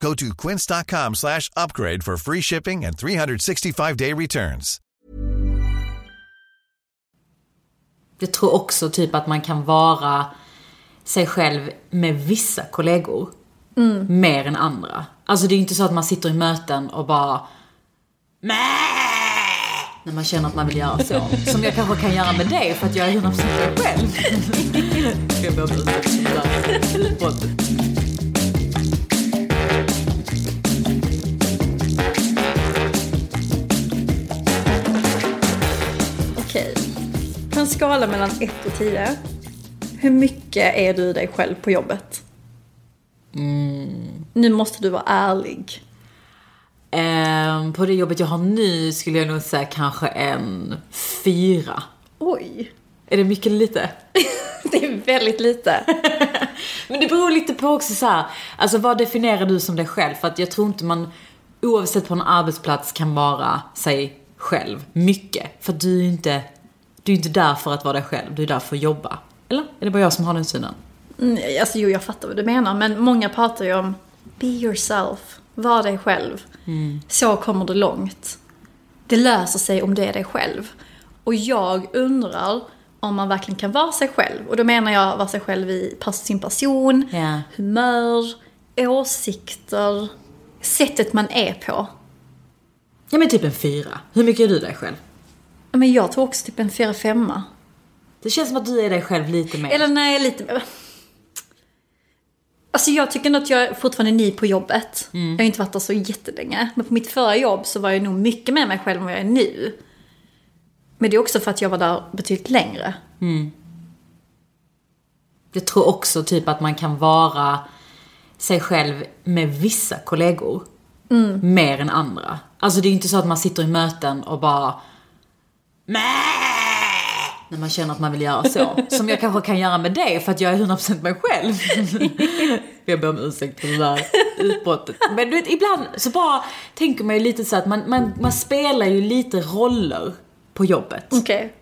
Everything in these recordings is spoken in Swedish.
Go to quince.com slash upgrade for free shipping and 365-day returns. Jag tror också typ att man kan vara sig själv med vissa kollegor. Mer än andra. Alltså det är ju inte så att man sitter i möten och bara Mä! När man känner att man vill göra så. Som jag kanske kan göra med dig för att jag är 100% mig själv. Ska jag börja Okej. På en skala mellan 1 och 10. Hur mycket är du dig själv på jobbet? Nu måste du vara ärlig. Ehm, på det jobbet jag har nu skulle jag nog säga kanske en fyra. Oj. Är det mycket eller lite? Det är väldigt lite. Men det beror lite på också så här, alltså vad definierar du som dig själv? För att jag tror inte man, oavsett på en arbetsplats, kan vara sig själv mycket. För att du är inte, du är inte där för att vara dig själv, du är där för att jobba. Eller? Är det bara jag som har den synen? Mm, Alltså jo, jag fattar vad du menar. Men många pratar ju om be yourself. Var dig själv. Så kommer du långt. Det löser sig om du är dig själv. Och jag undrar om man verkligen kan vara sig själv. Och då menar jag vara sig själv i sin person, Ja. humör, åsikter, sättet man är på. Ja men typ en fyra. Hur mycket är du dig själv? Men jag tror också typ en 4-5. Det känns som att du är dig själv lite mer. Eller nej, lite mer. Alltså jag tycker nog att jag är fortfarande är ny på jobbet. Jag har inte varit där så jättelänge. Men på mitt förra jobb så var jag nog mycket med mig själv än vad jag är nu. Men det är också för att jag var där betydligt längre. Jag tror också typ att man kan vara sig själv med vissa kollegor. Mer än andra. Alltså det är inte så att man sitter i möten och bara Mäh! När man känner att man vill göra så. Som jag kanske kan göra med dig för att jag är 100% mig själv. jag ber om ursäkt för det där utbrottet. Men du vet, ibland så bara tänker man ju lite så att man, man, man spelar ju lite roller på jobbet. Okej.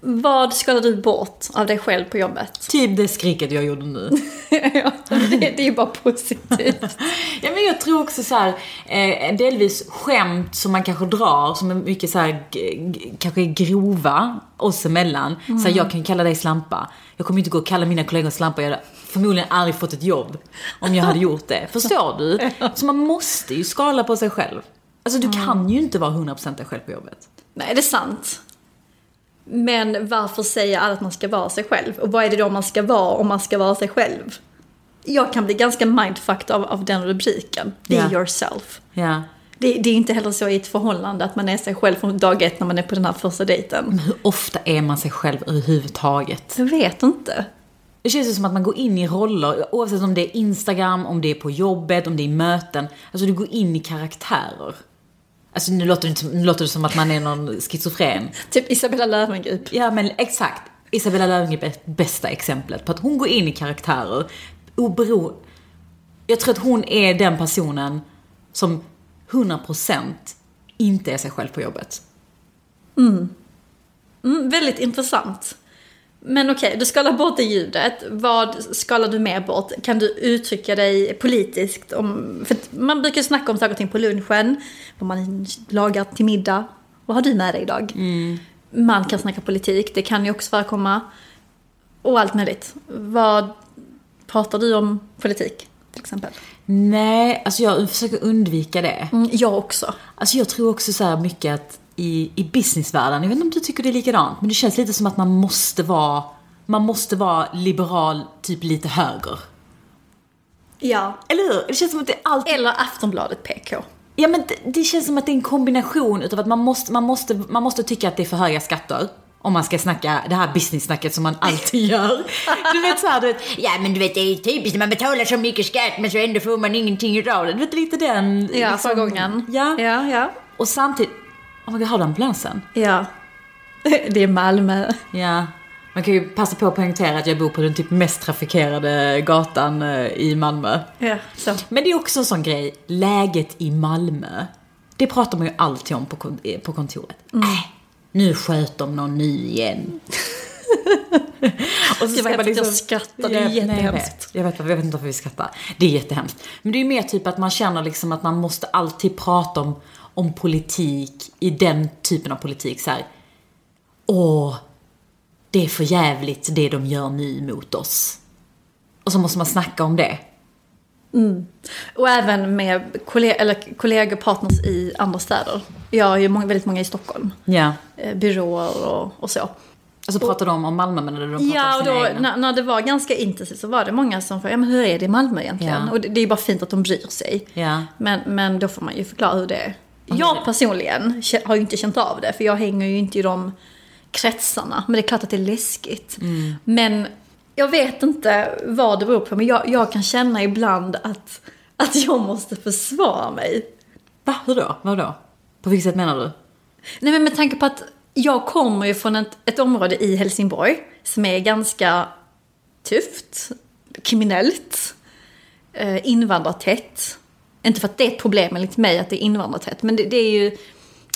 Vad skalar du bort av dig själv på jobbet? Typ det skriket jag gjorde nu. ja, det, det är ju bara positivt. Ja men jag tror också så här, eh, delvis skämt som man kanske drar som är mycket så här, kanske är grova oss emellan. Så här, jag kan kalla dig slampa. Jag kommer inte gå och kalla mina kollegor slampa. Jag hade förmodligen aldrig fått ett jobb om jag hade gjort det. Förstår du? Så man måste ju skala på sig själv. Alltså du kan ju inte vara 100% dig själv på jobbet. Nej, det är sant. Men varför säger alla att man ska vara sig själv? Och vad är det då man ska vara om man ska vara sig själv? Jag kan bli ganska mindfucked av, av den rubriken. Be Ja. yourself. Ja. Det, det är inte heller så i ett förhållande att man är sig själv från dag ett när man är på den här första dejten. Hur ofta är man sig själv överhuvudtaget? Jag vet inte. Det känns ju som att man går in i roller, oavsett om det är Instagram, om det är på jobbet, om det är möten. Alltså du går in i karaktärer. Alltså nu låter det, nu låter det som att man är någon schizofren. Typ Isabella Löwengrip. Ja men exakt. Isabella Löwengrip är bästa exemplet på att hon går in i karaktärer. Obero... Jag tror att hon är den personen som 100% inte är sig själv på jobbet. Mm, väldigt intressant. Men okej, du skalar bort det ljudet. Vad skalar du mer bort? Kan du uttrycka dig politiskt? Om, för man brukar snacka om saker och ting på lunchen. Vad man lagar till middag. Vad har du med dig idag? Man kan snacka politik, det kan ju också förekomma. Och allt möjligt. Vad pratar du om politik, till exempel? Nej, alltså jag försöker undvika det. Mm, jag också. Alltså jag tror också så här mycket att i, i businessvärlden, jag vet inte om du tycker det är likadant, men det känns lite som att man måste vara, man måste vara liberal, typ lite höger. Ja. Eller hur? Det känns som att det alltid... Eller Aftonbladet PK. Ja men det, det känns som att det är en kombination utav att man måste, man måste, man måste tycka att det är för höga skatter. Om man ska snacka det här business-snacket som man alltid gör. Du vet såhär, du vet, ja men du vet det är typiskt när man betalar så mycket skatt men så ändå får man ingenting utav det. Du vet lite den... Ja, liksom- förra gången. Ja. Ja, ja. Och samtidigt, Oh my god, har du ambulansen? Ja. Det är Malmö. Ja. Man kan ju passa på att poängtera att jag bor på den typ mest trafikerade gatan eh, i Malmö. Ja, så. Men det är också en sån grej, läget i Malmö. Det pratar man ju alltid om på, eh, på kontoret. Mm. Äh, nu sköt de någon ny igen. och Det var helt att jag skrattar, det är jättehemskt. vet. Jag vet, jag vet inte varför vi skrattar. Det är jättehemskt. Men det är ju mer typ att man känner liksom att man måste alltid prata om, om politik i den typen av politik så här. Åh, det är för jävligt det de gör nu mot oss. Och så måste man snacka om det. Och även med kolleg- eller kollegor, partners i andra städer. Jag har ju många, väldigt många i Stockholm. Ja. Eh, byråer och, och så. Alltså pratar de om Malmö men de pratar Ja, och då, när, när det var ganska intensivt så var det många som frågade, ja men hur är det i Malmö egentligen? Ja. Och det, det är ju bara fint att de bryr sig. Ja. Men, men då får man ju förklara hur det är. Jag personligen har ju inte känt av det, för jag hänger ju inte i de kretsarna. Men det är klart att det är läskigt. Men jag vet inte vad det beror på, men jag, jag kan känna ibland att, att jag måste försvara mig. Va? Hur då? Vad då? På vilket sätt menar du? Nej men med tanke på att jag kommer ju från ett, ett område i Helsingborg som är ganska tufft, kriminellt, eh, invandrartätt. Inte för att det är ett problem enligt mig att det är invandrartätt, men det, det är ju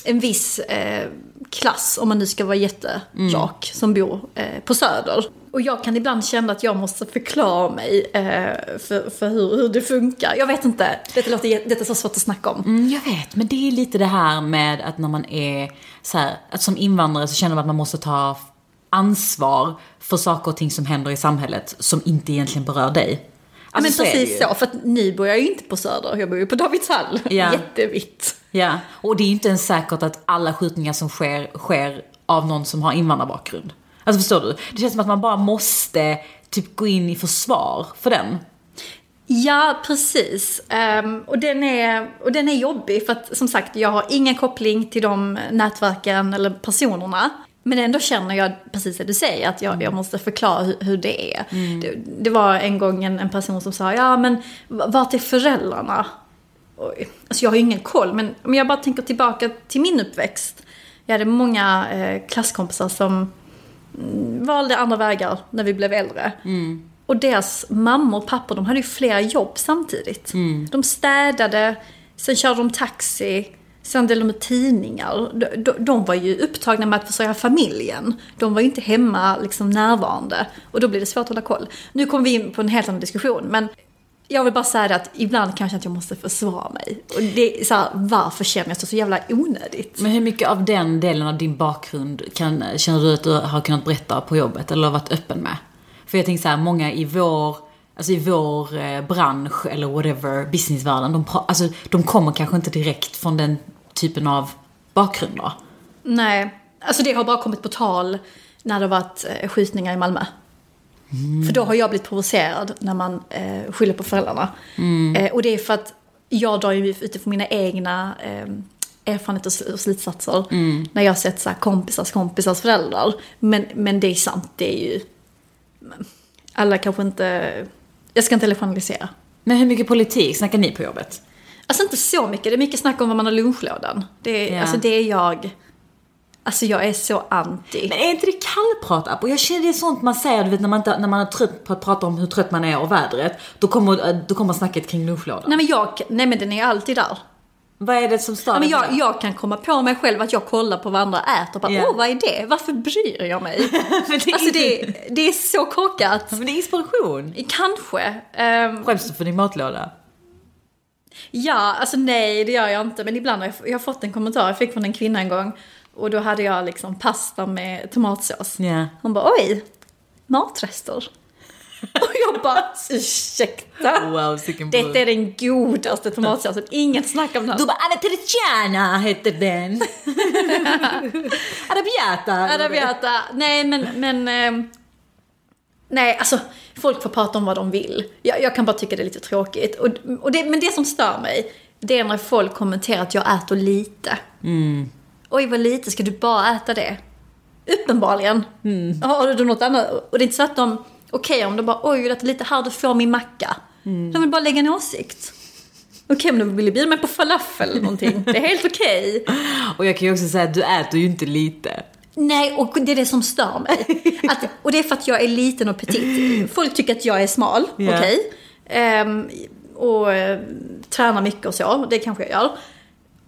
en viss eh, klass, om man nu ska vara jätterak, som bor eh, på Söder. Och jag kan ibland känna att jag måste förklara mig eh, för, för hur, hur det funkar. Jag vet inte, detta låter detta är så svårt att snacka om. Mm, jag vet, men det är lite det här med att när man är så här, att som invandrare så känner man att man måste ta ansvar för saker och ting som händer i samhället som inte egentligen berör dig. Alltså, men så precis ju. så, för att nu bor jag ju inte på Söder, jag bor ju på Davidshall. Ja. Jättevitt. Ja, och det är inte ens säkert att alla skjutningar som sker, sker av någon som har invandrarbakgrund. Alltså förstår du? Det känns som att man bara måste typ gå in i försvar för den. Ja, precis. Ehm, och, den är, och den är jobbig för att som sagt, jag har ingen koppling till de nätverken eller personerna. Men ändå känner jag precis det du säger, att jag, jag måste förklara hur, hur det är. Det, det var en gång en, en person som sa, ja men vart är föräldrarna? Oj. Alltså jag har ju ingen koll, men om jag bara tänker tillbaka till min uppväxt. Jag hade många eh, klasskompisar som mm, valde andra vägar när vi blev äldre. Och deras mammor och pappor, de hade ju flera jobb samtidigt. De städade, sen körde de taxi, sen delade de ut tidningar. De, de, de var ju upptagna med att försörja familjen. De var ju inte hemma liksom närvarande. Och då blir det svårt att hålla koll. Nu kommer vi in på en helt annan diskussion, men jag vill bara säga det att ibland kanske att jag måste försvara mig. Och det är så här, varför känner jag så, så jävla onödigt? Men hur mycket av den delen av din bakgrund kan, känner du att du har kunnat berätta på jobbet eller varit öppen med? För jag tänker så här, många i vår, alltså i vår eh, bransch eller whatever, businessvärlden, de, alltså, de kommer kanske inte direkt från den typen av bakgrunder. Nej, alltså det har bara kommit på tal när det har varit eh, skjutningar i Malmö. För då har jag blivit provocerad när man eh, skyller på föräldrarna. Eh, och det är för att jag drar ju utifrån mina egna eh, erfarenheter och sl- och slutsatser. När jag har sett så här, kompisars kompisars föräldrar. Men, men det är sant, det är ju... Alla kanske inte... Jag ska inte heller generalisera. Men hur mycket politik snackar ni på jobbet? Alltså inte så mycket, det är mycket snack om vad man har lunchlådan. Det är, Ja. Alltså det är jag... Alltså jag är så anti. Men är inte det kallprat? Och jag känner det är sånt man säger, du vet när man, inte, när man är trött på att prata om hur trött man är och vädret. Då kommer, då kommer snacket kring lunchlådan. Nej men jag, nej men den är alltid där. Vad är det som stör Ja, men jag, jag kan komma på mig själv att jag kollar på vad andra äter och bara, Ja. åh vad är det? Varför bryr jag mig? Det är alltså det, inte- det är så korkat. Men det är inspiration. Kanske. Ehm, Skäms du för din matlåda? Ja, alltså nej det gör jag inte. Men ibland har jag, jag har fått en kommentar jag fick från en kvinna en gång. Och då hade jag liksom pasta med tomatsås. Ja. Hon bara, oj, matrester. och jag bara, ursäkta. Wow, Detta är den godaste tomatsåsen, inget snack om den. Du bara Anatericiana heter den. Arabiata. Arabiata, nej men, men ehm, Nej, alltså folk får prata om vad de vill. Jag, jag kan bara tycka det är lite tråkigt. Och, och det, men det som stör mig, det är när folk kommenterar att jag äter lite. Oj, vad lite, ska du bara äta det? Uppenbarligen. Har du något annat? Och det är inte så att de, okej om de bara, oj, du äter lite här, du får min macka. De vill bara lägga en åsikt. Okej, men vill du bjuda mig på falafel eller någonting? Det är helt okej. Och jag kan ju också säga att du äter ju inte lite. Nej, och det är det som stör mig. Att, och det är för att jag är liten och petit. Folk tycker att jag är smal, Ja. okej. Ehm, och eh, tränar mycket och så, det kanske jag gör.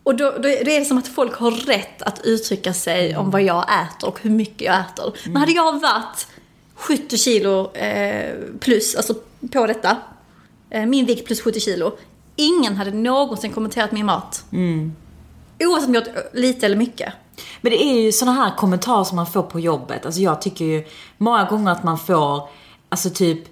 Och då, då, då är det som att folk har rätt att uttrycka sig om vad jag äter och hur mycket jag äter. Men hade jag varit 70 kilo eh, plus, alltså på detta, eh, min vikt plus 70 kilo, ingen hade någonsin kommenterat min mat. Oavsett om jag åt lite eller mycket. Men det är ju såna här kommentarer som man får på jobbet. Alltså jag tycker ju många gånger att man får, alltså typ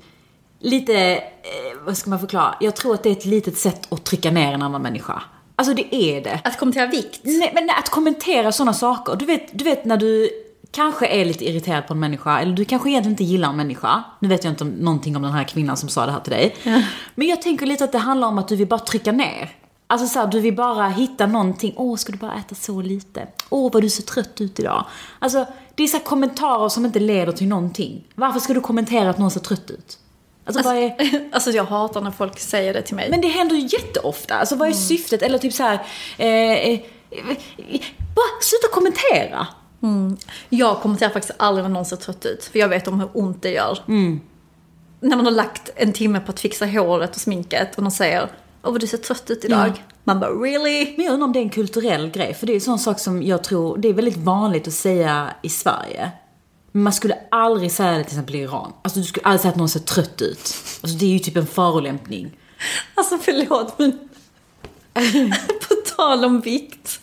lite, eh, vad ska man förklara? Jag tror att det är ett litet sätt att trycka ner en annan människa. Alltså det är det. Att kommentera vikt. Nej, men att kommentera sådana saker. Du vet, du vet när du kanske är lite irriterad på en människa, eller du kanske egentligen inte gillar en människa. Nu vet jag inte om, någonting om den här kvinnan som sa det här till dig. Men jag tänker lite att det handlar om att du vill bara trycka ner. Alltså så här, du vill bara hitta någonting. Åh, ska du bara äta så lite? Åh, vad du ser trött ut idag. Alltså, det är så kommentarer som inte leder till någonting. Varför ska du kommentera att någon ser trött ut? Alltså, vad är... Alltså jag hatar när folk säger det till mig. Men det händer ju jätteofta. Alltså vad är syftet? Eller typ så här. Eh, eh, eh, bara sluta kommentera. Jag kommenterar faktiskt aldrig när någon ser trött ut. För jag vet om hur ont det gör. När man har lagt en timme på att fixa håret och sminket och någon säger Åh vad du ser trött ut idag. Ja. Man bara really? Men jag undrar om det är en kulturell grej. För det är en sån sak som jag tror, det är väldigt vanligt att säga i Sverige. Men man skulle aldrig säga det till exempel i Iran. Alltså du skulle aldrig säga att någon ser trött ut. Alltså det är ju typ en förolämpning. Alltså förlåt men på tal om vikt.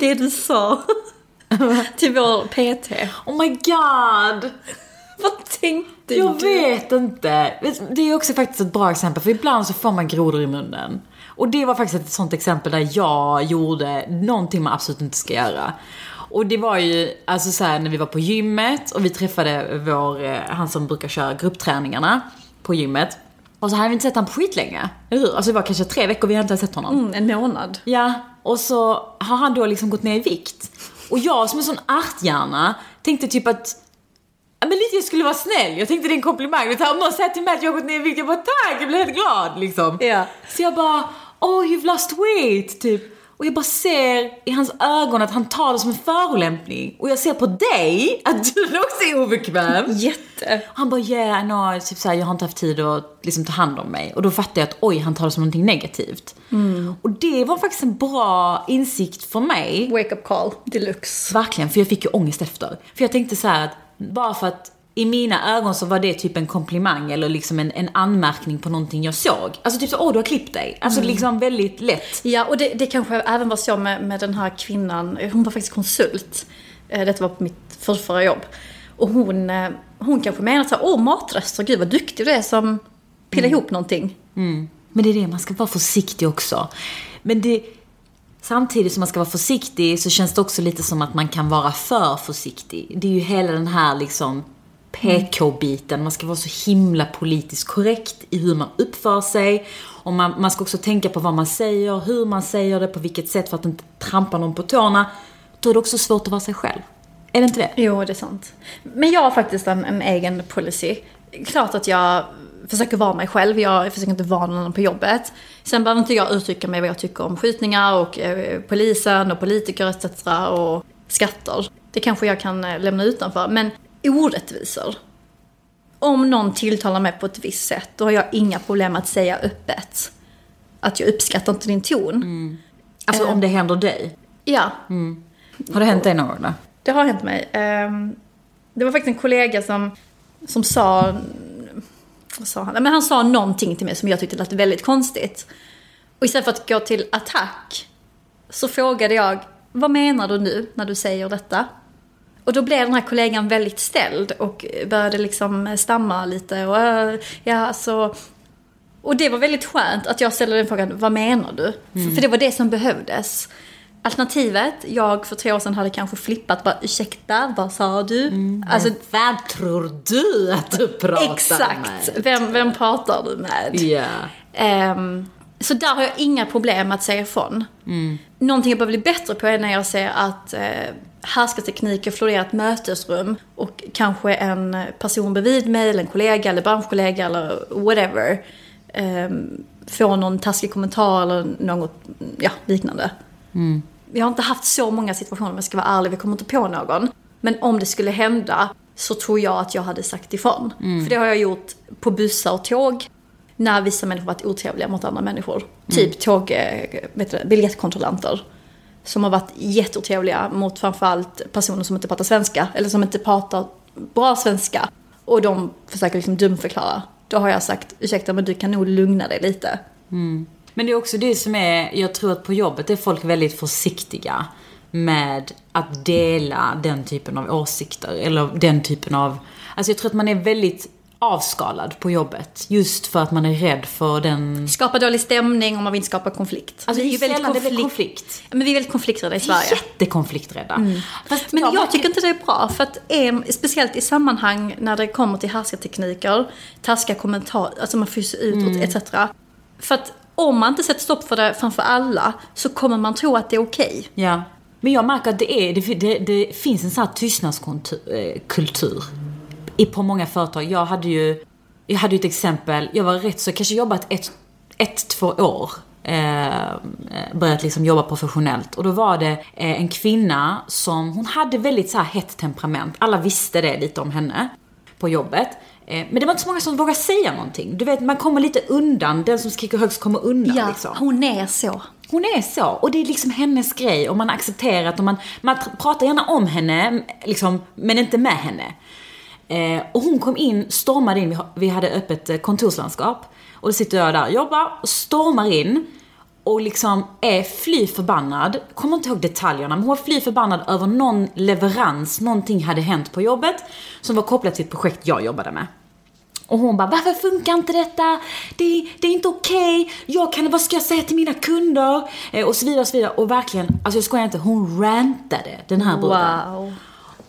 Det du sa till vår PT. Oh my god! Vad tänkte Jag du? vet inte. Det är också faktiskt ett bra exempel, för ibland så får man grodor i munnen. Och det var faktiskt ett sånt exempel där jag gjorde någonting man absolut inte ska göra. Och det var ju, alltså så här, när vi var på gymmet och vi träffade vår, eh, han som brukar köra gruppträningarna på gymmet. Och så hade vi inte sett honom på skitlänge, eller hur? Alltså det var kanske tre veckor vi hade inte sett honom. Mm, en månad. Ja, och så har han då liksom gått ner i vikt. Och jag som en sån arthjärna tänkte typ att men lite jag skulle vara snäll. Jag tänkte det är en komplimang. Om någon säger till mig att jag har gått ner i vikt, jag bara tack, jag blir helt glad liksom. Ja. Så jag bara, oh you've lost weight, typ. Och jag bara ser i hans ögon att han tar det som en förolämpning. Och jag ser på dig att du också är obekväm. Jätte. Och han bara yeah, I know, typ såhär, jag har inte haft tid att liksom, ta hand om mig. Och då fattade jag att oj, han tar det som någonting negativt. Och det var faktiskt en bra insikt för mig. Wake up call deluxe. Verkligen, för jag fick ju ångest efter. För jag tänkte så att bara för att i mina ögon så var det typ en komplimang eller liksom en, en anmärkning på någonting jag såg. Alltså typ så, åh du har klippt dig. Alltså liksom väldigt lätt. Ja, och det, det kanske även var så med, med den här kvinnan. Hon var faktiskt konsult. Eh, Detta var på mitt förrförra jobb. Och hon, eh, hon kanske menade så här, åh matrester, gud vad duktig du är som pillar ihop någonting. Men det är det, man ska vara försiktig också. Men det, samtidigt som man ska vara försiktig så känns det också lite som att man kan vara för försiktig. Det är ju hela den här liksom PK-biten, man ska vara så himla politiskt korrekt i hur man uppför sig. Och man, man ska också tänka på vad man säger, hur man säger det, på vilket sätt för att inte trampa någon på tårna. Då är det också svårt att vara sig själv. Är det inte det? Jo, det är sant. Men jag har faktiskt en, en egen policy. Klart att jag försöker vara mig själv, jag försöker inte vara någon på jobbet. Sen behöver inte jag uttrycka mig vad jag tycker om skjutningar och eh, polisen och politiker etc. och skatter. Det kanske jag kan eh, lämna utanför. Men orättvisor. Om någon tilltalar mig på ett visst sätt, då har jag inga problem att säga öppet att jag uppskattar inte din ton. Alltså om det händer dig. Ja, Har det hänt dig någon gång då? Det har hänt mig. Ehm, Det var faktiskt en kollega som, som sa... Vad sa han? Men han sa någonting till mig som jag tyckte lät väldigt konstigt. Och istället för att gå till attack så frågade jag, vad menar du nu när du säger detta? Och då blev den här kollegan väldigt ställd och började liksom stamma lite och "Äh, ja alltså... Och det var väldigt skönt att jag ställde den frågan, vad menar du? För, för det var det som behövdes. Alternativet, jag för tre år sedan hade kanske flippat, bara ursäkta, vad sa du? Alltså, Vem tror du att du pratar exakt, med? vem, vem pratar du med? Ja. Ehm, så där har jag inga problem att säga ifrån. Någonting jag behöver bli bättre på är när jag ser att eh, härskartekniker florerar ett mötesrum och kanske en person bredvid mig, eller en kollega, eller branschkollega eller whatever, ehm, få någon taskig kommentar eller något ja, liknande. Vi har inte haft så många situationer om jag ska vara ärlig, vi kommer inte på någon. Men om det skulle hända så tror jag att jag hade sagt ifrån. För det har jag gjort på bussar och tåg. När vissa människor varit otrevliga mot andra människor. Typ tåg, eh, vet du, biljettkontrollanter. Som har varit jätteotrevliga mot framförallt personer som inte pratar svenska. Eller som inte pratar bra svenska. Och de försöker liksom dumförklara. Då har jag sagt, ursäkta men du kan nog lugna dig lite. Men det är också det som är, jag tror att på jobbet är folk väldigt försiktiga med att dela den typen av åsikter eller den typen av, alltså jag tror att man är väldigt avskalad på jobbet just för att man är rädd för den Skapa dålig stämning om man vill skapa konflikt. Alltså, vi är väldigt sällan det blir konflikt. Men vi är väldigt konflikträdda i Sverige. Jättekonflikträdda. Fast Men jag märker- tycker inte det är bra, för att eh, speciellt i sammanhang när det kommer till härskartekniker, taskiga kommentarer, alltså man fryser utåt etc. För att om man inte sätter stopp för det framför alla så kommer man tro att det är okej. Ja. Men jag märker att det, är, det, det, det finns en sån här tystnadskultur eh, i, på många företag. Jag hade ju, jag hade ju ett exempel, jag var rätt så, kanske jobbat ett, ett två år. Eh, eh, börjat liksom jobba professionellt. Och då var det eh, en kvinna som, hon hade väldigt så här hett temperament. Alla visste det lite om henne på jobbet. Eh, men det var inte så många som vågade säga någonting. Du vet, man kommer lite undan. Den som skriker högst kommer undan Ja, liksom. hon är så. Hon är så. Och det är liksom hennes grej. Och man accepterar att man, man pr- pratar gärna om henne, liksom, men inte med henne. Eh, och hon kom in, stormade in, vi ha- vi hade öppet eh, kontorslandskap. Och då sitter jag där och jobbar, stormar in. Och liksom är fly förbannad. Kommer inte ihåg detaljerna, men hon var fly förbannad över någon leverans, någonting hade hänt på jobbet. Som var kopplat till ett projekt jag jobbade med. Och hon bara, varför funkar inte detta? Det, det är inte okej. Jag kan, vad ska jag säga till mina kunder? Eh, och så vidare och så vidare. Och verkligen, alltså jag skojar inte, hon rantade den här bruden. Wow.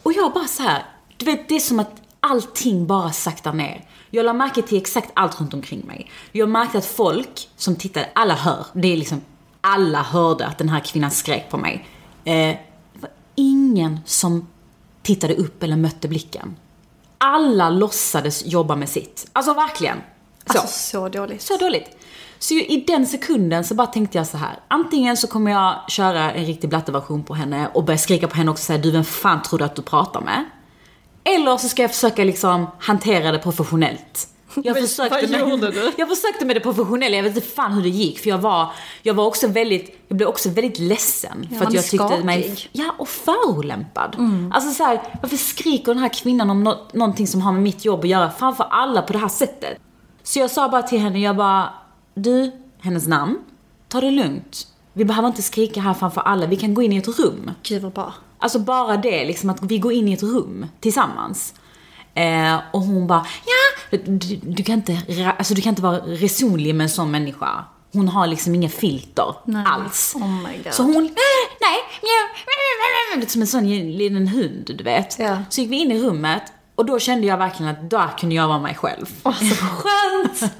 Och jag bara så här, du vet det är som att allting bara saktar ner. Jag la märke till exakt allt runt omkring mig. Jag märkte att folk som tittade, alla hör. Det är liksom, alla hörde att den här kvinnan skrek på mig. Eh, det var ingen som tittade upp eller mötte blicken. Alla låtsades jobba med sitt. Alltså verkligen. Så. Alltså så dåligt. Så dåligt. Så i den sekunden så bara tänkte jag så här. Antingen så kommer jag köra en riktig blatteversion på henne och börja skrika på henne och säga du vem fan tror du att du pratar med? Eller så ska jag försöka liksom hantera det professionellt. Jag försökte, med, jag försökte med det professionella, jag vet inte fan hur det gick för jag var, jag var också väldigt, jag blev också väldigt ledsen. Ja, för att jag tyckte mig, ja och förolämpad. Mm. Alltså så här, varför skriker den här kvinnan om nå- någonting som har med mitt jobb att göra framför alla på det här sättet? Så jag sa bara till henne, jag bara, du, hennes namn, ta det lugnt. Vi behöver inte skrika här framför alla, vi kan gå in i ett rum. Gud vad bra. Alltså bara det, liksom att vi går in i ett rum tillsammans. Eh, och hon bara, ja, du, du, kan inte, alltså, du kan inte vara resonlig med en sån människa. Hon har liksom inga filter Nej. alls. Oh. Så hon, "Äh, nej, mjau, som en sån liten hund, du vet. Ja. Så gick vi in i rummet och då kände jag verkligen att där kunde jag vara mig själv. Åh, så skönt!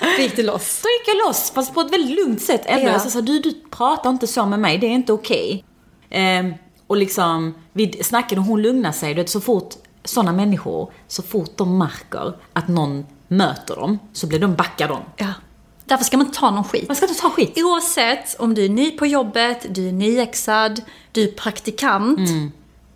Då gick det loss. Då gick jag loss, fast på ett väldigt lugnt sätt ändå. Ja. Jag sa du, du pratar inte så med mig, det är inte okej. Ehm, och liksom, vi snackade och hon lugnade sig. Du vet, så fort sådana människor, så fort de märker att någon möter dem, så blir de backar de. Ja. Därför ska man inte ta någon skit. Man ska inte ta skit. Oavsett om du är ny på jobbet, du är nyexad, du är praktikant.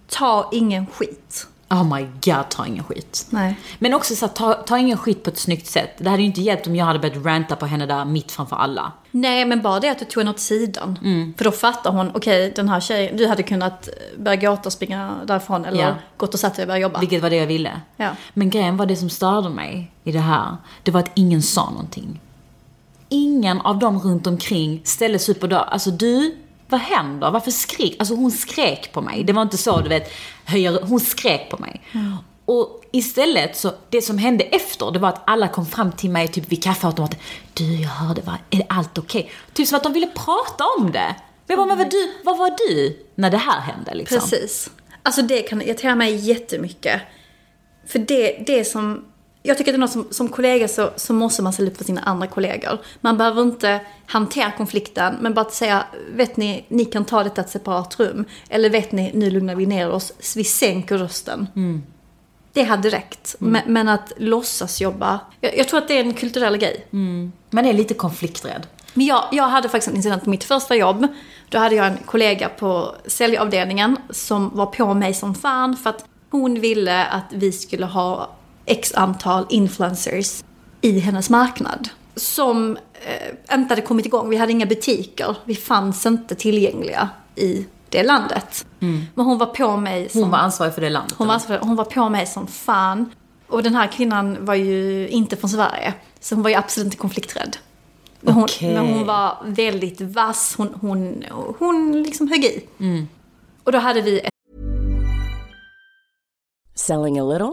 Ta ingen skit. Oh my god, ta ingen skit. Nej. Men också så här, ta, ta ingen skit på ett snyggt sätt. Det hade ju inte hjälpt om jag hade börjat ranta på henne där mitt framför alla. Nej, men bara det att du tog henne åt sidan. Mm. För då fattar hon, okej, den här tjejen, du hade kunnat börja gråta och springa därifrån eller Ja. gått och satt dig och börjat jobba. Vilket var det jag ville. Ja. Men grejen var det som störde mig i det här, det var att ingen sa någonting. Ingen av dem runt omkring ställde sig upp och då, alltså du, vad händer? Varför skrik? Alltså hon skrek på mig. Det var inte så, du vet, höjer, hon skrek på mig. Och istället så, det som hände efter, det var att alla kom fram till mig typ vid kaffeautomaten. Du, jag hörde, va, är allt okej? Typ som att de ville prata om det. Men jag bara, men vad, du, vad var du när det här hände liksom? Precis. Alltså det kan irritera mig jättemycket. För det, det som... Jag tycker att det är något som, som kollega så, så måste man ställa upp för sina andra kollegor. Man behöver inte hantera konflikten, men bara att säga, vet ni, ni kan ta detta ett separat rum. Eller vet ni, nu lugnar vi ner oss, vi sänker rösten. Det det hade räckt. Men, men att låtsas jobba, jag, jag tror att det är en kulturell grej. Man är lite konflikträdd. Men jag, jag hade faktiskt en incident på mitt första jobb. Då hade jag en kollega på säljavdelningen som var på mig som fan för att hon ville att vi skulle ha x antal influencers i hennes marknad. Som eh, inte hade kommit igång. Vi hade inga butiker. Vi fanns inte tillgängliga i det landet. Men hon var på mig som... Hon var ansvarig för det landet. Hon var, ansvarig- hon var på mig som fan. Och den här kvinnan var ju inte från Sverige. Så hon var ju absolut inte konflikträdd. Men hon, Okej. men hon var väldigt vass. Hon, hon, hon liksom högg i. Och då hade vi ett Selling a little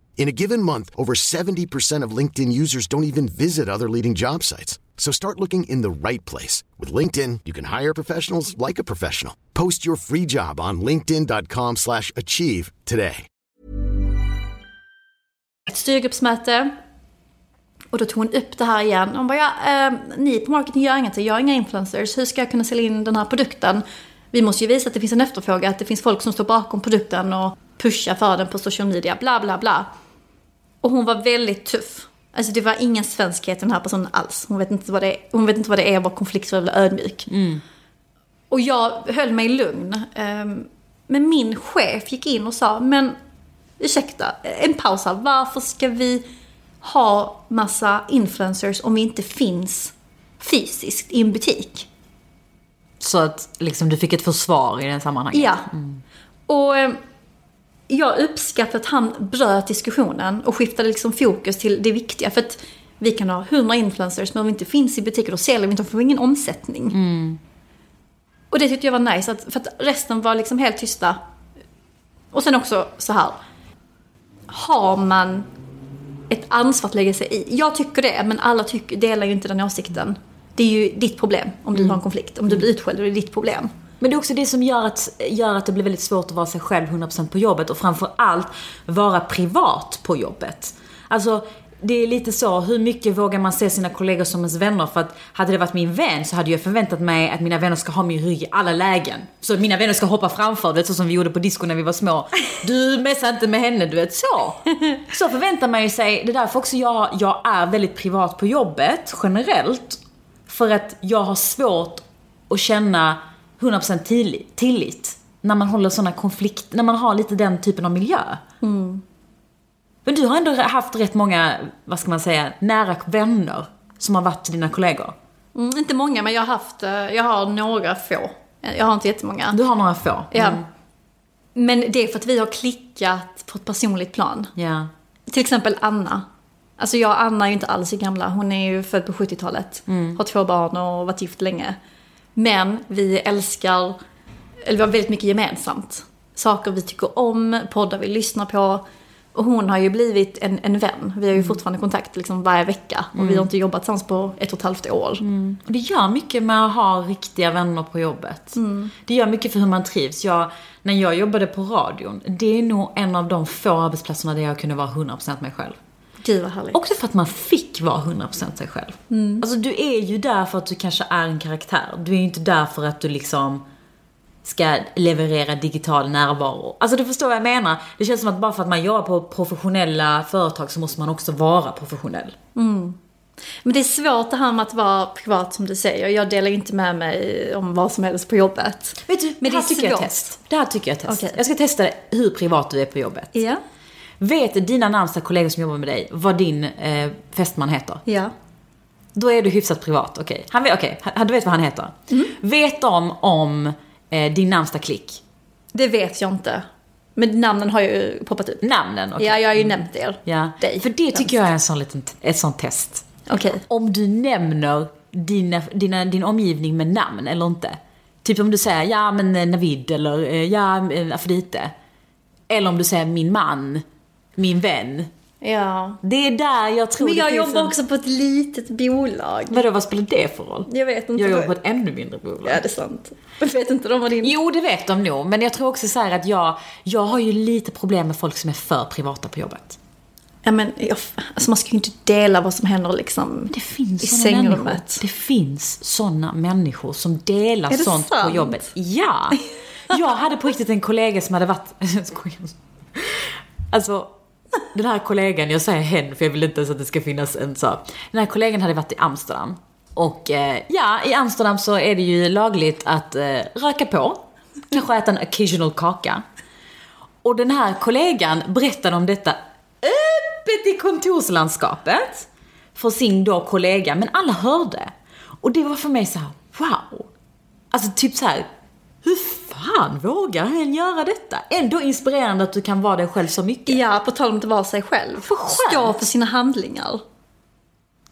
In a given month, over 70% of LinkedIn users don't even visit other leading job sites. So start looking in the right place. With LinkedIn, you can hire professionals like a professional. Post your free job on linkedin.com slash achieve today. ett styrgruppsmöte. Och då tog hon upp det här igen. Hon bara, ja, eh, ni på marketing gör ingenting, jag är inga influencers. Hur ska jag kunna sälja in den här produkten? Vi måste ju visa att det finns en efterfrågan, att det finns folk som står bakom produkten och pushar för den på social media, bla bla bla. Och hon var väldigt tuff. Alltså det var ingen svenskhet i den här personen alls. Hon vet inte vad det är, hon vet inte vad det är att vara konflikträdd eller ödmjuk. Och jag höll mig lugn. Ehm, Men min chef gick in och sa, men ursäkta, en paus här. Varför ska vi ha massa influencers om vi inte finns fysiskt i en butik? Så att liksom, du fick ett försvar i det sammanhanget. Ja. Och eh, jag uppskattar att han bröt diskussionen och skiftade liksom fokus till det viktiga. För att vi kan ha 100 influencers, men om vi inte finns i butiker då säljer vi inte, då får vi ingen omsättning. Och det tyckte jag var nice, att, för att resten var liksom helt tysta. Och sen också så här. Har man ett ansvar att lägga sig i? Jag tycker det, men alla tycker, delar ju inte den åsikten. Det är ju ditt problem om du har en konflikt. Om du blir utskälld, då är det ditt problem. Men det är också det som gör att, gör att det blir väldigt svårt att vara sig själv 100% på jobbet och framförallt vara privat på jobbet. Alltså, det är lite så, hur mycket vågar man se sina kollegor som ens vänner? För att hade det varit min vän så hade jag förväntat mig att mina vänner ska ha min rygg i alla lägen. Så att mina vänner ska hoppa framför, det så som vi gjorde på disco när vi var små. Du messar inte med henne, du vet så. Så förväntar man ju sig, det är därför också jag, jag är väldigt privat på jobbet, generellt. För att jag har svårt att känna 100% tillit, tillit när man håller såna konflikt, när man har lite den typen av miljö. Men du har ändå haft rätt många, vad ska man säga, nära vänner som har varit dina kollegor. Mm, inte många, men jag har haft, eh, jag har några få. Jag har inte jättemånga. Du har några få. Ja. Mm. Men det är för att vi har klickat på ett personligt plan. Ja. Till exempel Anna. Alltså jag och Anna är ju inte alls så gamla. Hon är ju född på 70-talet. Har två barn och varit gift länge. Men vi älskar, eller vi har väldigt mycket gemensamt. Saker vi tycker om, poddar vi lyssnar på. Och hon har ju blivit en, en vän. Vi har ju fortfarande kontakt liksom varje vecka. Och vi har inte jobbat tillsammans på ett och ett halvt år. Och det gör mycket med att ha riktiga vänner på jobbet. Det gör mycket för hur man trivs. Jag, när jag jobbade på radion, det är nog en av de få arbetsplatserna där jag kunde vara 100% mig själv. Gud vad härligt. Också för att man fick vara 100% sig själv. Alltså du är ju där för att du kanske är en karaktär. Du är ju inte där för att du liksom ska leverera digital närvaro. Alltså du förstår vad jag menar. Det känns som att bara för att man jobbar på professionella företag så måste man också vara professionell. Men det är svårt det här med att vara privat som du säger. Jag delar inte med mig om vad som helst på jobbet. Vet du, Men det här det är tycker jag test. Det här tycker jag test. Okej. Jag ska testa hur privat du är på jobbet. Ja. Vet dina närmsta kollegor som jobbar med dig vad din eh, fästman heter? Ja. Då är du hyfsat privat, okej. Han vet, okej, han- du vet vad han heter. Vet de om eh, din närmsta klick? Det vet jag inte. Men namnen har ju poppat upp. Namnen? okej. Ja, jag har ju nämnt er. Ja, Dig. för det tycker jag är en sån liten, ett sånt test. Okej. Om du nämner dina, dina, din omgivning med namn eller inte. Typ om du säger ja men eh, Navid eller eh, ja eh, Afrodite. Eller om du säger min man, min vän. Ja. Det är där jag tror Men det jag finns jobbar en... också på ett litet bolag. Vadå, vad spelar det för roll? Jag vet inte. Jag jobbar på ett ännu mindre bolag. Ja, det är sant. Jag vet inte de vad din... Jo, det vet de nog. Men jag tror också så här att jag, jag har ju lite problem med folk som är för privata på jobbet. Ja, men jag, alltså man ska ju inte dela vad som händer liksom Det finns i såna människor. sängrummet. Det finns såna människor som delar det sånt sant? på jobbet. Ja! Jag hade på riktigt en kollega som hade varit... Alltså, den här kollegan, jag säger hen för jag vill inte ens att det ska finnas en så. Den här kollegan hade varit i Amsterdam. Och eh, ja, i Amsterdam så är det ju lagligt att eh, röka på. Kanske äta en occasional kaka. Och den här kollegan berättade om detta öppet i kontorslandskapet för sin då kollega, men alla hörde. Och det var för mig så här: wow. Alltså typ så här. hur fan vågar hen göra detta? Ändå inspirerande att du kan vara dig själv så mycket. Ja, på tal om att vara sig själv. För. Stå för sina handlingar.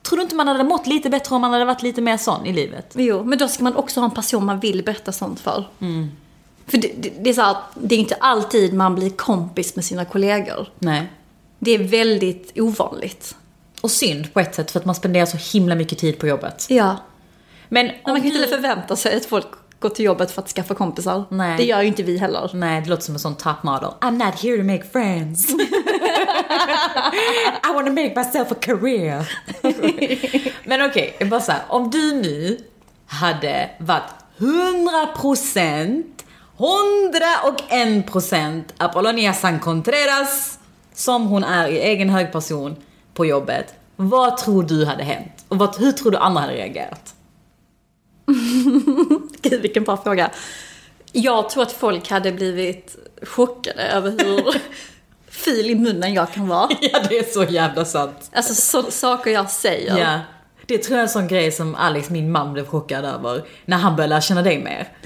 Tror du inte man hade mått lite bättre om man hade varit lite mer sån i livet? Jo, men då ska man också ha en person man vill berätta sånt för. Mm. För det, det, det är så här, att det är inte alltid man blir kompis med sina kollegor. Nej. Det är väldigt ovanligt. Och synd på ett sätt för att man spenderar så himla mycket tid på jobbet. Ja. Men man kan du... inte förvänta sig att folk går till jobbet för att skaffa kompisar. Nej. Det gör ju inte vi heller. Nej, det låter som en sån top model. I'm not here to make friends. I want to make myself a career. Men okej, okay, bara så här, Om du nu hade varit 100% 101% Apollonia San Contreras som hon är i egen hög person på jobbet. Vad tror du hade hänt? Och vad, hur tror du andra hade reagerat? Gud, vilken bra fråga. Jag tror att folk hade blivit chockade över hur fil i munnen jag kan vara. Ja, det är så jävla sant. Alltså så, saker jag säger. Ja. Det tror jag är en sån grej som Alex, min man, blev chockad över när han började lära känna dig mer.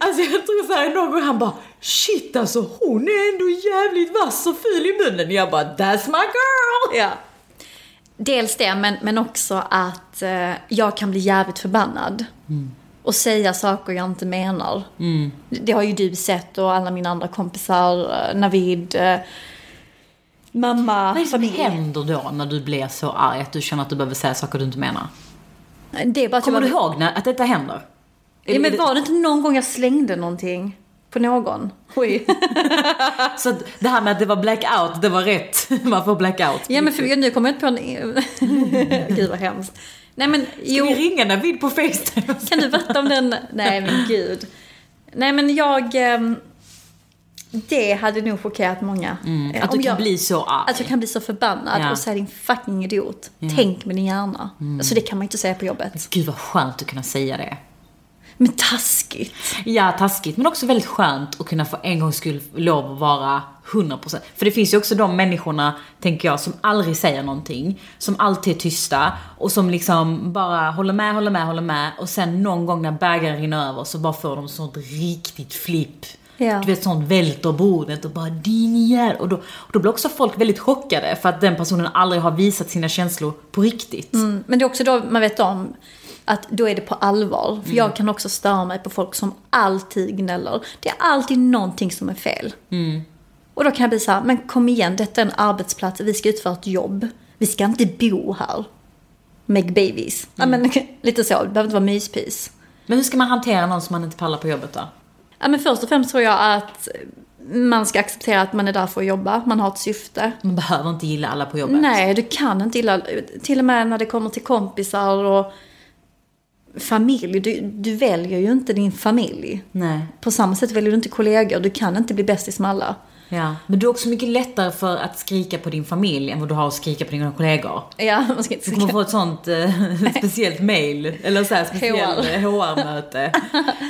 Alltså jag tror såhär någon gång han bara Shit alltså hon är ändå jävligt vass och ful i munnen. Jag bara That's my girl! Ja. Dels det, men, men också att eh, jag kan bli jävligt förbannad. Och säga saker jag inte menar. Det, det har ju du sett och alla mina andra kompisar, eh, Navid, eh, mamma, Vad är det som familj. händer då när du blir så arg att du känner att du behöver säga saker du inte menar? Det är bara att Kommer jag du bara- ihåg när, att detta händer? Ja, men var det inte någon gång jag slängde någonting på någon? Oj. Så det här med att det var blackout, det var rätt. Man får blackout. ja men för, nu kommer jag inte på en... Gud vad hemskt. Nej men Ska jo. vi ringa Navid på Facetime? Kan du berätta om den? Nej men gud. Nej men jag... ehm, Det hade nog chockerat många. Eh, Mm, Att du om kan jag, bli så arg. Att jag kan bli så förbannad Ja. och säga din fucking idiot. Tänk med din hjärna. Alltså det kan man inte säga på jobbet. Gud vad skönt att kunna säga det. Men taskigt. Ja, taskigt. Men också väldigt skönt att kunna för en gångs skull lov att vara 100%. För det finns ju också de människorna, tänker jag, som aldrig säger någonting. Som alltid är tysta och som liksom bara håller med, håller med, håller med. Och sen någon gång när bägaren rinner över så bara får de sånt riktigt flipp. Ja. Du vet sånt välter bordet och bara din jävel. Och då, och då blir också folk väldigt chockade för att den personen aldrig har visat sina känslor på riktigt. Mm, Men det är också då man vet om att då är det på allvar. För jag kan också störa mig på folk som alltid gnäller. Det är alltid någonting som är fel. Och då kan jag bli så här, men kom igen, detta är en arbetsplats, vi ska utföra ett jobb. Vi ska inte bo här. Make babies. Ja, men, lite så, det behöver inte vara myspys. Men hur ska man hantera någon som man inte pallar på jobbet då? Ja, men först och främst tror jag att man ska acceptera att man är där för att jobba, man har ett syfte. Man behöver inte gilla alla på jobbet. Nej, du kan inte gilla, till och med när det kommer till kompisar och familj. Du, du väljer ju inte din familj. Nej. På samma sätt väljer du inte kollegor. Du kan inte bli bästis med alla. Ja, men du är också mycket lättare för att skrika på din familj än vad du har att skrika på dina kollegor. Ja, man ska inte Du kommer få ett sånt eh, speciellt mail, eller så här speciellt HR. HR-möte.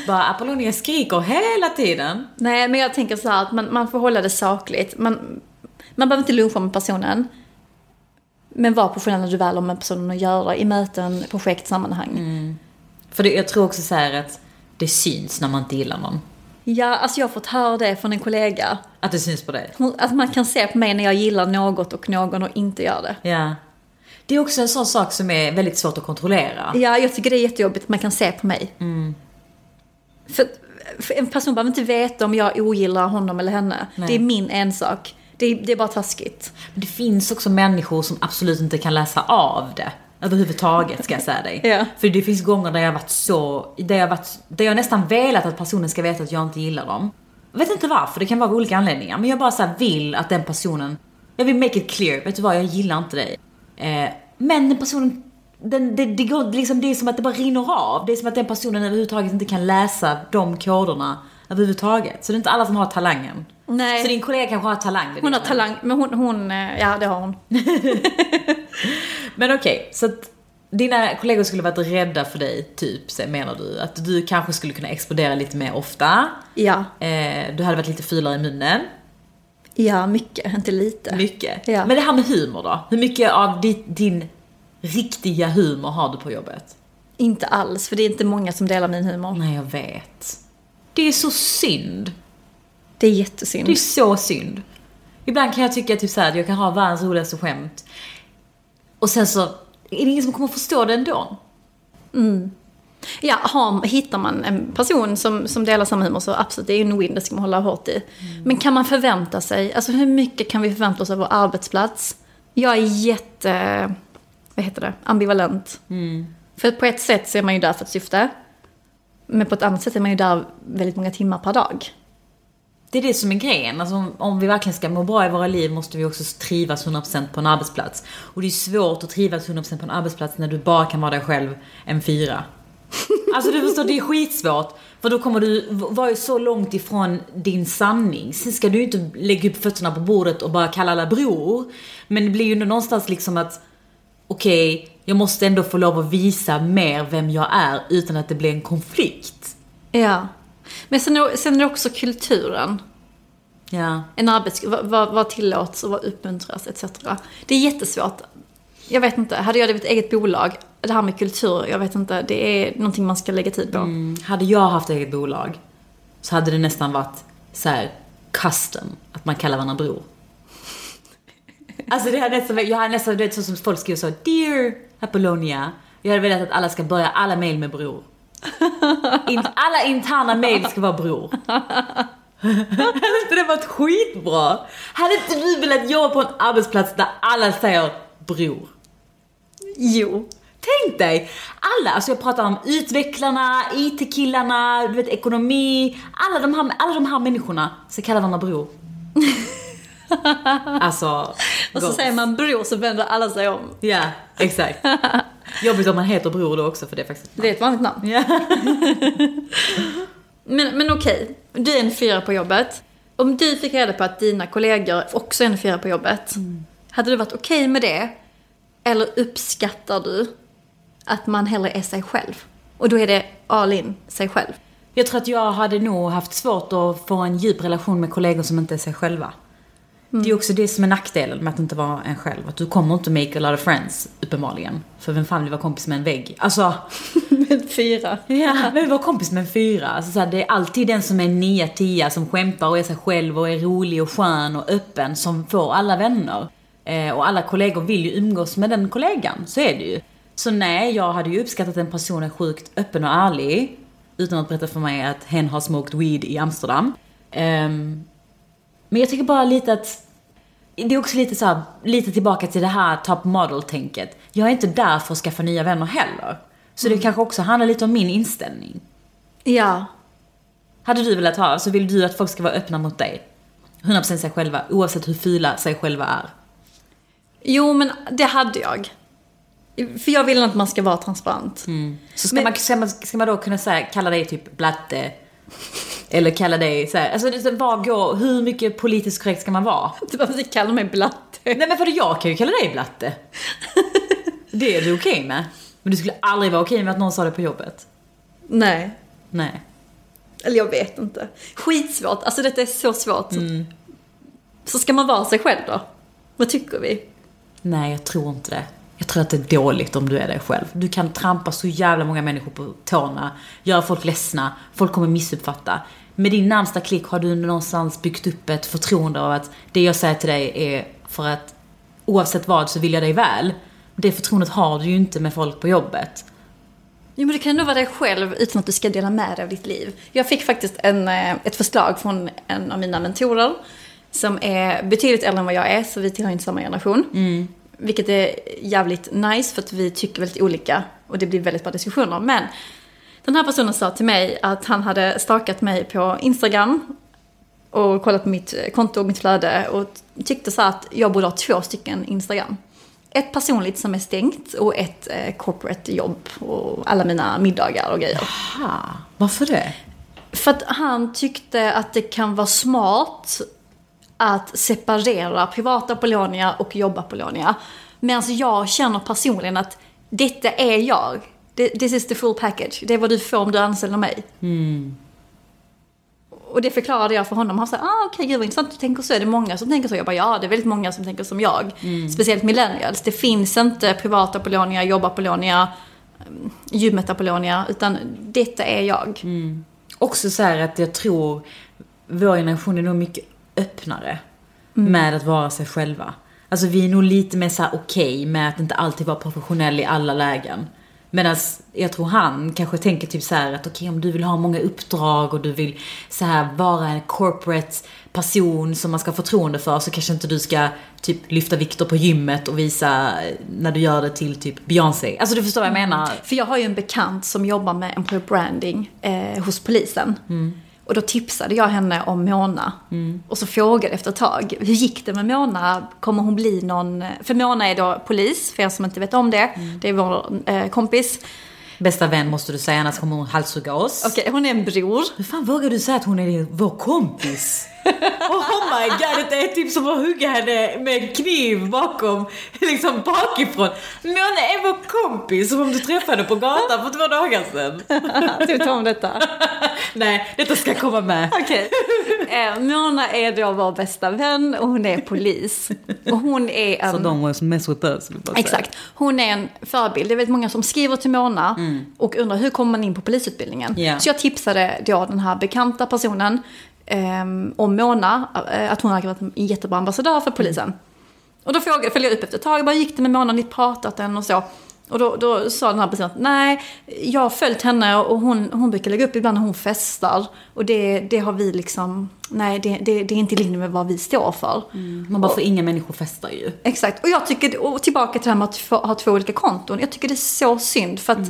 Bara Apollonia skriker hela tiden. Nej, men jag tänker så här att man, man får hålla det sakligt. Man, Man behöver inte luncha med personen. Men var professionell när du väl har med personen att göra i möten, projekt, sammanhang. För det, jag tror också så här att det syns när man inte gillar någon. Ja, alltså jag har fått höra det från en kollega. Att det syns på dig. Att man kan se på mig när jag gillar något och någon och inte gör det. Ja. Det är också en sån sak som är väldigt svårt att kontrollera. Ja, jag tycker det är jättejobbigt att man kan se på mig. För, för en person behöver inte veta om jag ogillar honom eller henne. Det är min ensak. Det det är bara taskigt. Men det finns också människor som absolut inte kan läsa av det. Överhuvudtaget ska jag säga dig. Ja. För det finns gånger där jag har varit så, där jag, har varit, där jag nästan velat att personen ska veta att jag inte gillar dem. Jag vet inte varför, det kan vara av olika anledningar. Men jag bara så vill att den personen, jag vill make it clear, vet du vad, jag gillar inte dig. Eh, men den personen, den, det, det, går, liksom, det är som att det bara rinner av. Det är som att den personen överhuvudtaget inte kan läsa de koderna överhuvudtaget. Så det är inte alla som har talangen. Nej. Så din kollega kanske har talang. Hon har talang, men hon, hon eh, ja det har hon. Men okej, så att dina kollegor skulle varit rädda för dig, typ, menar du? Att du kanske skulle kunna explodera lite mer ofta. Ja, Eh, du hade varit lite fulare i munnen. ja mycket, inte lite. Mycket. Ja. Men det här med humor då? Hur mycket av din, din riktiga humor har du på jobbet? Inte alls, för det är inte många som delar min humor. Nej, jag vet. Det är så synd. Det är jättesynd. Det är så synd. Ibland kan jag tycka typ så här, att jag kan ha världens roligaste skämt. Och sen så är det ingen som kommer förstå det ändå. Ja, har, hittar man en person som, som delar samma humor så absolut, det är ju en win, det ska man hålla hårt i. Men kan man förvänta sig, alltså hur mycket kan vi förvänta oss av vår arbetsplats? Jag är jätte, vad heter det, ambivalent. För på ett sätt så är man ju där för ett syfte. Men på ett annat sätt är man ju där väldigt många timmar per dag. Det är det som är grejen. Alltså, om, om vi verkligen ska må bra i våra liv måste vi också trivas 100% på en arbetsplats. Och det är svårt att trivas 100% på en arbetsplats när du bara kan vara dig själv en fyra. Alltså du förstår, det är skitsvårt. För då kommer du vara så långt ifrån din sanning. Sen ska du ju inte lägga upp fötterna på bordet och bara kalla alla bror. Men det blir ju ändå någonstans liksom att okej, jag måste ändå få lov att visa mer vem jag är utan att det blir en konflikt. Ja. Men sen är, sen är det också kulturen. Ja. En arbets... Vad, vad, vad tillåts och vad uppmuntras etc. Det är jättesvårt. Jag vet inte, hade jag drivit eget bolag, det här med kultur, jag vet inte, det är någonting man ska lägga tid på. Mm. Hade jag haft eget bolag så hade det nästan varit så här custom, att man kallar varandra bror. Alltså det hade nästan, jag hade nästan, du vet så som folk skriver så, Dear Apollonia. Jag hade velat att alla ska börja alla mail med bror. In, alla interna mail ska vara bror. hade inte det varit skitbra? Hade inte du velat jobba på en arbetsplats där alla säger bror? Jo. Tänk dig! Alla, alltså jag pratar om utvecklarna, IT-killarna, du vet ekonomi. Alla de här, alla de här människorna ska kalla varandra bror. alltså... Och så gott. säger man bror så vänder alla sig om. Ja, exakt. Jobbigt om man heter bror då också för det är faktiskt Det är ett vanligt namn. Ja. Men, men okej, du är en fyra på jobbet. Om du fick reda på att dina kollegor också är en fyra på jobbet, hade du varit okej med det? Eller uppskattar du att man hellre är sig själv? Och då är det all in, sig själv. Jag tror att jag hade nog haft svårt att få en djup relation med kollegor som inte är sig själva. Det är också det som är nackdelen med att inte vara en själv. Att du kommer inte make a lot of friends, uppenbarligen. För vem fan vill vara kompis med en vägg? Alltså... Med fyra. Ja, men var kompis med en fyra. Alltså, så här, det är alltid den som är nia, tia, som skämtar och är sig själv och är rolig och skön och öppen som får alla vänner. Eh, och alla kollegor vill ju umgås med den kollegan, så är det ju. Så nej, jag hade ju uppskattat att en person är sjukt öppen och ärlig. Utan att berätta för mig att hen har smoked weed i Amsterdam. Ehm, men jag tycker bara lite att det är också lite så här, lite tillbaka till det här top model-tänket. Jag är inte där för att skaffa nya vänner heller. Så det kanske också handlar lite om min inställning. Ja. Hade du velat ha, så vill du att folk ska vara öppna mot dig. 100% sig själva, oavsett hur fula sig själva är. Jo, men det hade jag. För jag vill att man ska vara transparent. Så ska, Men- man, ska, man, ska man då kunna säga, kalla dig typ blatte? Eller kalla dig så här, alltså det- vad går, hur mycket politiskt korrekt ska man vara? Du behöver inte kalla mig blatte. Nej men för jag kan ju kalla dig blatte. Det är du okej med. Men du skulle aldrig vara okej med att någon sa det på jobbet. Nej. Nej. Eller jag vet inte. Skitsvårt. Alltså detta är så svårt. Så ska man vara sig själv då? Vad tycker vi? Nej, jag tror inte det. Jag tror att det är dåligt om du är dig själv. Du kan trampa så jävla många människor på tårna, göra folk ledsna, folk kommer missuppfatta. Med din närmsta klick har du någonstans byggt upp ett förtroende av att det jag säger till dig är för att oavsett vad så vill jag dig väl. Det förtroendet har du ju inte med folk på jobbet. Jo men du kan ändå vara dig själv utan att du ska dela med dig av ditt liv. Jag fick faktiskt en, eh, ett förslag från en av mina mentorer som är betydligt äldre än vad jag är, så vi tillhör inte samma generation. Mm. Vilket är jävligt nice för att vi tycker väldigt olika och det blir väldigt bra diskussioner. Men den här personen sa till mig att han hade stakat mig på Instagram och kollat på mitt konto och mitt flöde och tyckte så att jag borde ha två stycken Instagram. Ett personligt som är stängt och ett eh, corporate jobb och alla mina middagar och grejer. Ha, varför det? För att han tyckte att det kan vara smart att separera privata Apollonia och jobb-Apollonia. Medan jag känner personligen att detta är jag. This is the full package. Det är vad du får om du anställer mig. Och det förklarade jag för honom. Han sa, ah, okej, okay, gud vad intressant du tänker så. Är det många som tänker så? Jag bara, ja, det är väldigt många som tänker som jag. Speciellt millennials. Det finns inte privata Apollonia, jobb-Apollonia, gymmet Apollonia, utan detta är jag. Också så här att jag tror vår generation är nog mycket öppnare med att vara sig själva. Alltså vi är nog lite mer så här okej med att inte alltid vara professionell i alla lägen. Medan jag tror han kanske tänker typ så här att okej om du vill ha många uppdrag och du vill så här vara en corporate person som man ska ha förtroende för så kanske inte du ska typ lyfta vikter på gymmet och visa när du gör det till typ Beyoncé. Alltså du förstår vad jag menar? För jag har ju en bekant som jobbar med employer branding eh, hos polisen. Och då tipsade jag henne om Mona. Och så frågade efter ett tag, hur gick det med Mona? Kommer hon bli någon... För Mona är då polis, för er som inte vet om det. Det är vår eh, kompis. Bästa vän måste du säga annars kommer hon halshugga oss. Okej, hon är en bror. Hur fan vågar du säga att hon är vår kompis? Oh my god, det är typ som att hugga henne med kniv bakom, liksom bakifrån. Mona är vår kompis, som om du träffade henne på gatan för två dagar sedan. Ska vi ta om detta? Nej, detta ska komma med. Okej. Eh, Mona är då vår bästa vän och hon är polis. Och hon är en... Så de was mess with us. Exakt. Hon är en förebild. Det är väldigt många som skriver till Mona och undrar hur kommer man in på polisutbildningen. Ja. Så jag tipsade då den här bekanta personen om Mona, eh, att hon hade varit en jättebra ambassadör för polisen. Och då frågade, följde jag upp efter ett tag, bara gick det med Mona, ni pratat än och så. Och då, då sa den här personen att nej, jag har följt henne och hon, hon brukar lägga upp ibland när hon festar. Och det, det har vi liksom, nej det, det, det är inte i linje med vad vi står för. Man bara, för inga människor festar ju. Exakt. Och jag tycker, och tillbaka till det här med att ha två olika konton. Jag tycker det är så synd. För att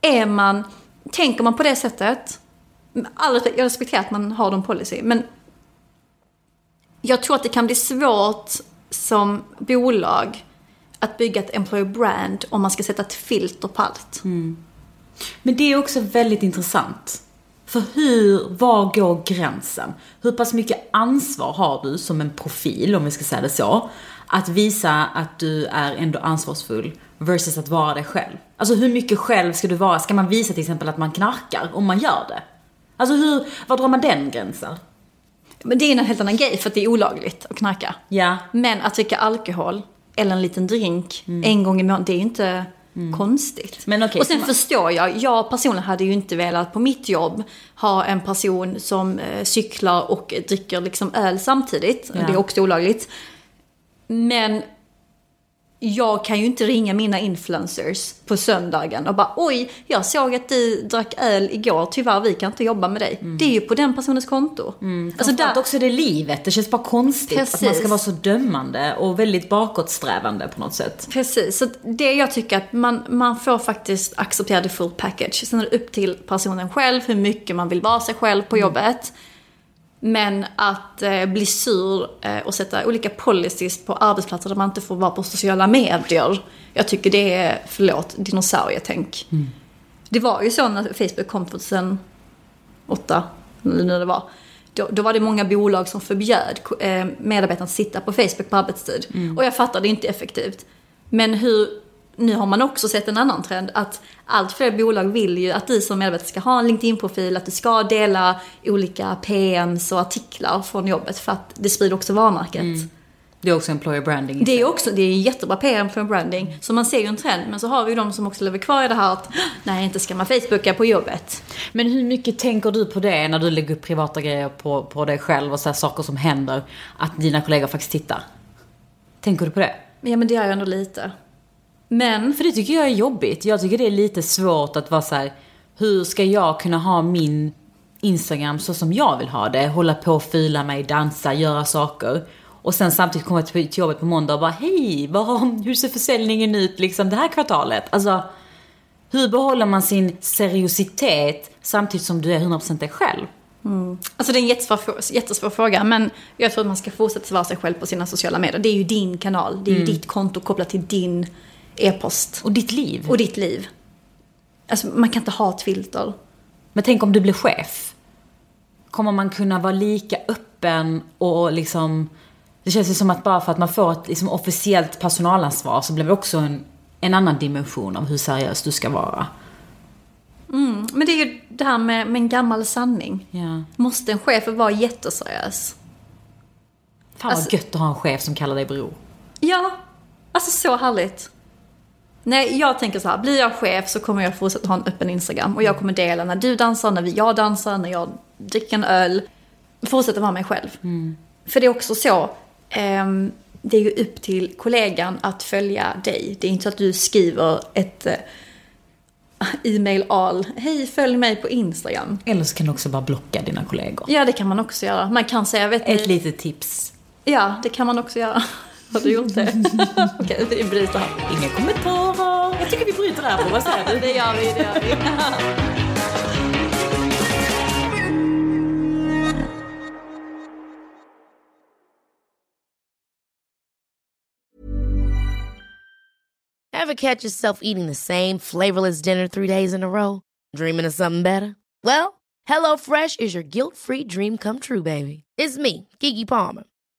är man, tänker man på det sättet, all jag respekterar att man har de policy, men jag tror att det kan bli svårt som bolag att bygga ett employer brand om man ska sätta ett filter på allt. Mm. Men det är också väldigt intressant. För hur, var går gränsen? Hur pass mycket ansvar har du som en profil, om vi ska säga det så, att visa att du är ändå ansvarsfull versus att vara dig själv? Alltså hur mycket själv ska du vara? Ska man visa till exempel att man knarkar om man gör det? Alltså hur, var drar man den gränsen? Men det är en helt annan grej för att det är olagligt att knarka. Ja. Men att dricka alkohol eller en liten drink en gång i månaden, det är ju inte konstigt. Men okej, och sen så- förstår jag, jag personligen hade ju inte velat på mitt jobb ha en person som eh, cyklar och dricker liksom öl samtidigt. Ja. Det är också olagligt. Men jag kan ju inte ringa mina influencers på söndagen och bara oj, jag såg att du drack öl igår, tyvärr vi kan inte jobba med dig. Det är ju på den personens konto. Alltså där... också det livet, det känns bara konstigt att man ska Precis. vara så dömande och väldigt bakåtsträvande på något sätt. Precis, så det jag tycker att man, man får faktiskt acceptera the full package. Sen är det upp till personen själv hur mycket man vill vara sig själv på jobbet. Men att eh, bli sur eh, och sätta olika policies på arbetsplatser där man inte får vara på sociala medier. Jag tycker det är, förlåt, dinosaurietänk. Det var ju så när Facebook kom 2008, eller när det var. Då, då var det många bolag som förbjöd eh, medarbetarna att sitta på Facebook på arbetstid. Och jag fattar, det är inte effektivt. Men hur nu har man också sett en annan trend att allt fler bolag vill ju att du som medarbetare ska ha en LinkedIn-profil, att du ska dela olika PMs och artiklar från jobbet för att det sprider också varumärket. Det är också employer branding. Det är också, det är jättebra PM för branding. Så man ser ju en trend, men så har vi ju de som också lever kvar i det här att nej, inte ska man Facebooka på jobbet. Men hur mycket tänker du på det när du lägger upp privata grejer på, på dig själv och så här saker som händer? Att dina kollegor faktiskt tittar? Tänker du på det? Ja, men det gör jag ändå lite. Men, För det tycker jag är jobbigt. Jag tycker det är lite svårt att vara så här. hur ska jag kunna ha min Instagram så som jag vill ha det? Hålla på, fila mig, dansa, göra saker. Och sen samtidigt komma till jobbet på måndag och bara, hej, vad hur ser försäljningen ut liksom det här kvartalet? Alltså, hur behåller man sin seriositet samtidigt som du är 100% dig själv? alltså det är en jättesvår, jättesvår fråga, men jag tror att man ska fortsätta vara sig själv på sina sociala medier. Det är ju din kanal, det är ju ditt konto kopplat till din e-post. Och ditt liv. Och ditt liv. Alltså man kan inte ha ett filter. Men tänk om du blir chef. Kommer man kunna vara lika öppen och liksom... Det känns ju som att bara för att man får ett liksom, officiellt personalansvar så blir det också en, en annan dimension av hur seriös du ska vara. Men det är ju det här med, med en gammal sanning. Ja. Måste en chef vara jätteseriös? Fan vad Alltså- gött att ha en chef som kallar dig bror. Ja, alltså så härligt. Nej, jag tänker så här, blir jag chef så kommer jag fortsätta ha en öppen Instagram. Och jag kommer dela när du dansar, när jag dansar, när jag dricker en öl. Fortsätta vara mig själv. För det är också så, ehm, det är ju upp till kollegan att följa dig. Det är inte så att du skriver ett eh, e-mail all, hej följ mig på Instagram. Eller så kan du också bara blocka dina kollegor. Ja, det kan man också göra. Man kan säga, vet Ett ni, litet tips. ja, det kan man också göra. Har du gjort det? Okej, vi bryter här. Inga kommentarer. Jag tycker vi bryter där på. Vad säger du? Det gör vi, det gör vi. Ever catch yourself eating the same flavorless dinner three days in a row? Dreaming of something better? Well, HelloFresh is your guilt-free dream come true, baby. It's me, Kiki Palmer.